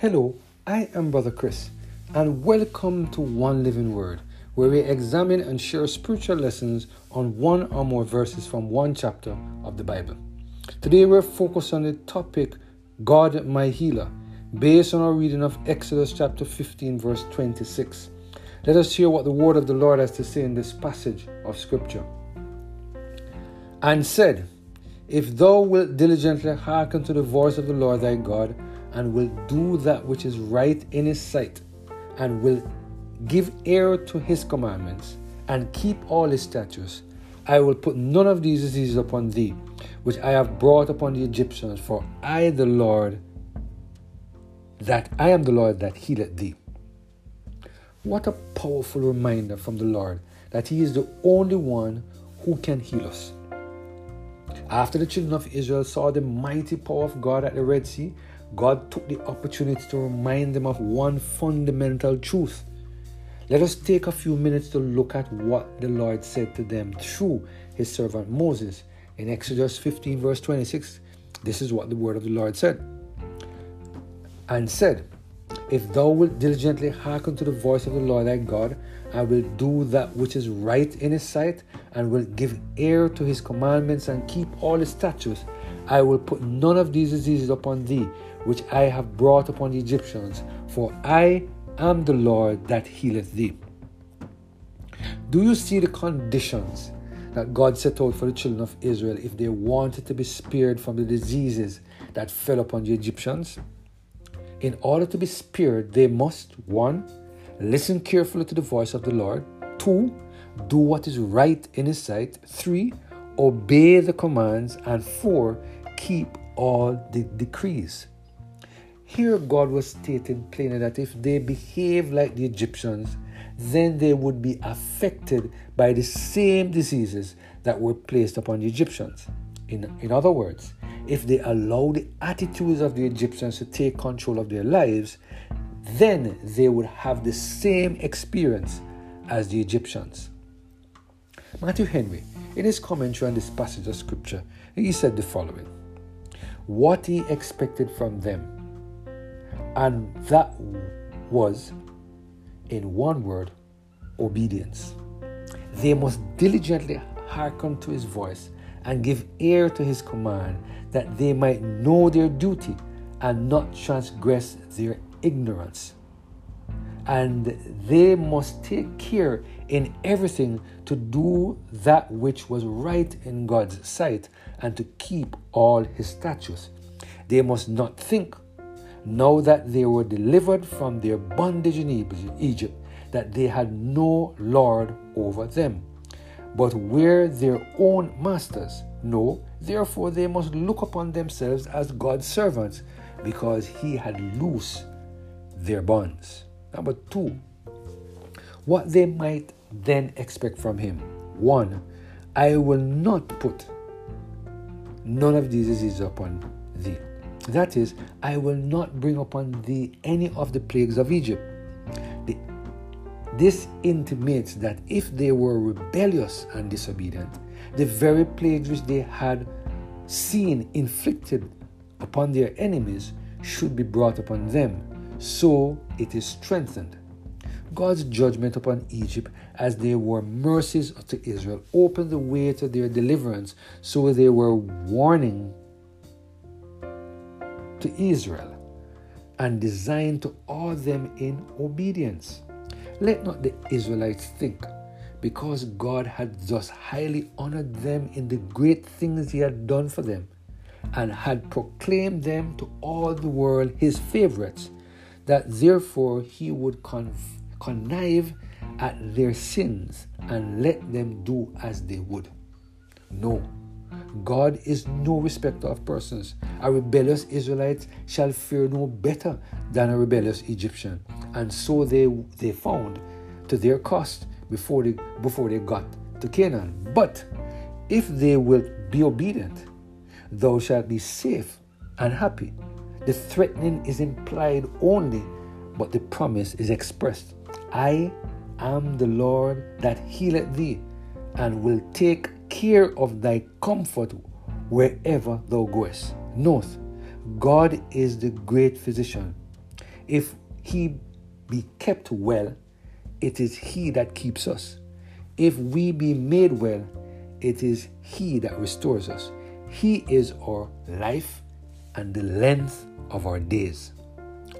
Hello, I am Brother Chris, and welcome to One Living Word, where we examine and share spiritual lessons on one or more verses from one chapter of the Bible. Today we're focused on the topic God my healer, based on our reading of Exodus chapter 15, verse 26. Let us hear what the word of the Lord has to say in this passage of Scripture. And said, If thou wilt diligently hearken to the voice of the Lord thy God, and will do that which is right in his sight, and will give ear to his commandments, and keep all his statutes, I will put none of these diseases upon thee, which I have brought upon the Egyptians, for I the Lord that I am the Lord that healeth thee. What a powerful reminder from the Lord that He is the only one who can heal us. After the children of Israel saw the mighty power of God at the Red Sea, God took the opportunity to remind them of one fundamental truth. Let us take a few minutes to look at what the Lord said to them through his servant Moses. In Exodus 15, verse 26, this is what the word of the Lord said. And said, If thou wilt diligently hearken to the voice of the Lord thy God, I will do that which is right in his sight, and will give ear to his commandments and keep all his statutes. I will put none of these diseases upon thee, which I have brought upon the Egyptians, for I am the Lord that healeth thee. Do you see the conditions that God set out for the children of Israel if they wanted to be spared from the diseases that fell upon the Egyptians? In order to be spared, they must 1. Listen carefully to the voice of the Lord, 2. Do what is right in His sight, 3. Obey the commands, and 4. Keep all the decrees. Here, God was stating plainly that if they behave like the Egyptians, then they would be affected by the same diseases that were placed upon the Egyptians. In, in other words, if they allow the attitudes of the Egyptians to take control of their lives, then they would have the same experience as the Egyptians. Matthew Henry, in his commentary on this passage of scripture, he said the following What he expected from them and that was, in one word, obedience. They must diligently hearken to his voice and give ear to his command, that they might know their duty and not transgress their ignorance. And they must take care in everything to do that which was right in God's sight and to keep all his statutes. They must not think now that they were delivered from their bondage in Egypt, that they had no Lord over them, but were their own masters. No, therefore they must look upon themselves as God's servants, because He had loosed their bonds. Number two, what they might then expect from Him. One, I will not put none of these diseases upon thee. That is, I will not bring upon thee any of the plagues of Egypt. The, this intimates that if they were rebellious and disobedient, the very plagues which they had seen inflicted upon their enemies should be brought upon them. So it is strengthened. God's judgment upon Egypt as they were mercies to Israel opened the way to their deliverance, so they were warning to Israel and designed to awe them in obedience. Let not the Israelites think, because God had thus highly honored them in the great things He had done for them, and had proclaimed them to all the world His favorites, that therefore He would connive at their sins and let them do as they would. No God is no respecter of persons. A rebellious Israelite shall fear no better than a rebellious Egyptian. And so they, they found to their cost before they, before they got to Canaan. But if they will be obedient, thou shalt be safe and happy. The threatening is implied only, but the promise is expressed. I am the Lord that healeth thee, and will take care of thy comfort wherever thou goest. Note, God is the great physician. If he be kept well, it is he that keeps us. If we be made well, it is he that restores us. He is our life and the length of our days.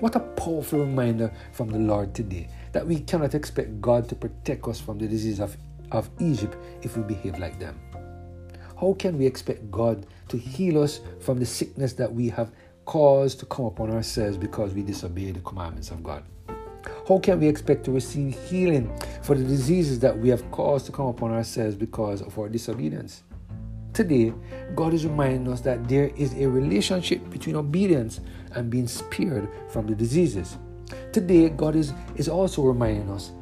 What a powerful reminder from the Lord today that we cannot expect God to protect us from the disease of, of Egypt if we behave like them. How can we expect God to heal us from the sickness that we have caused to come upon ourselves because we disobey the commandments of God? How can we expect to receive healing for the diseases that we have caused to come upon ourselves because of our disobedience? Today, God is reminding us that there is a relationship between obedience and being spared from the diseases. Today, God is, is also reminding us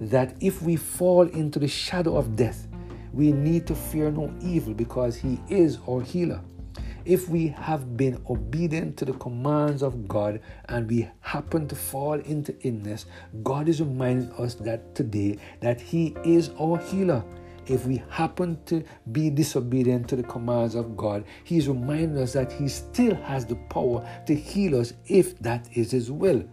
that if we fall into the shadow of death, we need to fear no evil because He is our healer. If we have been obedient to the commands of God and we happen to fall into illness, God is reminding us that today that He is our healer. If we happen to be disobedient to the commands of God, He is reminding us that He still has the power to heal us if that is His will.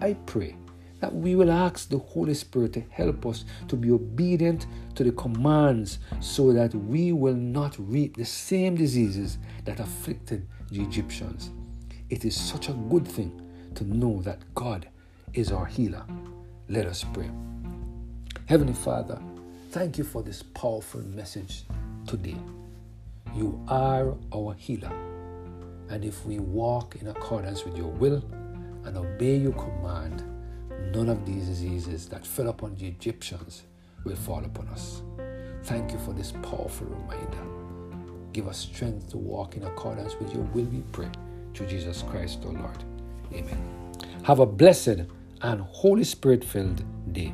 I pray that we will ask the Holy Spirit to help us to be obedient to the commands so that we will not reap the same diseases that afflicted the Egyptians. It is such a good thing to know that God is our healer. Let us pray. Heavenly Father, thank you for this powerful message today. You are our healer. And if we walk in accordance with your will and obey your command, none of these diseases that fell upon the Egyptians will fall upon us. Thank you for this powerful reminder. Give us strength to walk in accordance with your will, we pray. Through Jesus Christ, our Lord. Amen. Have a blessed and Holy Spirit filled day.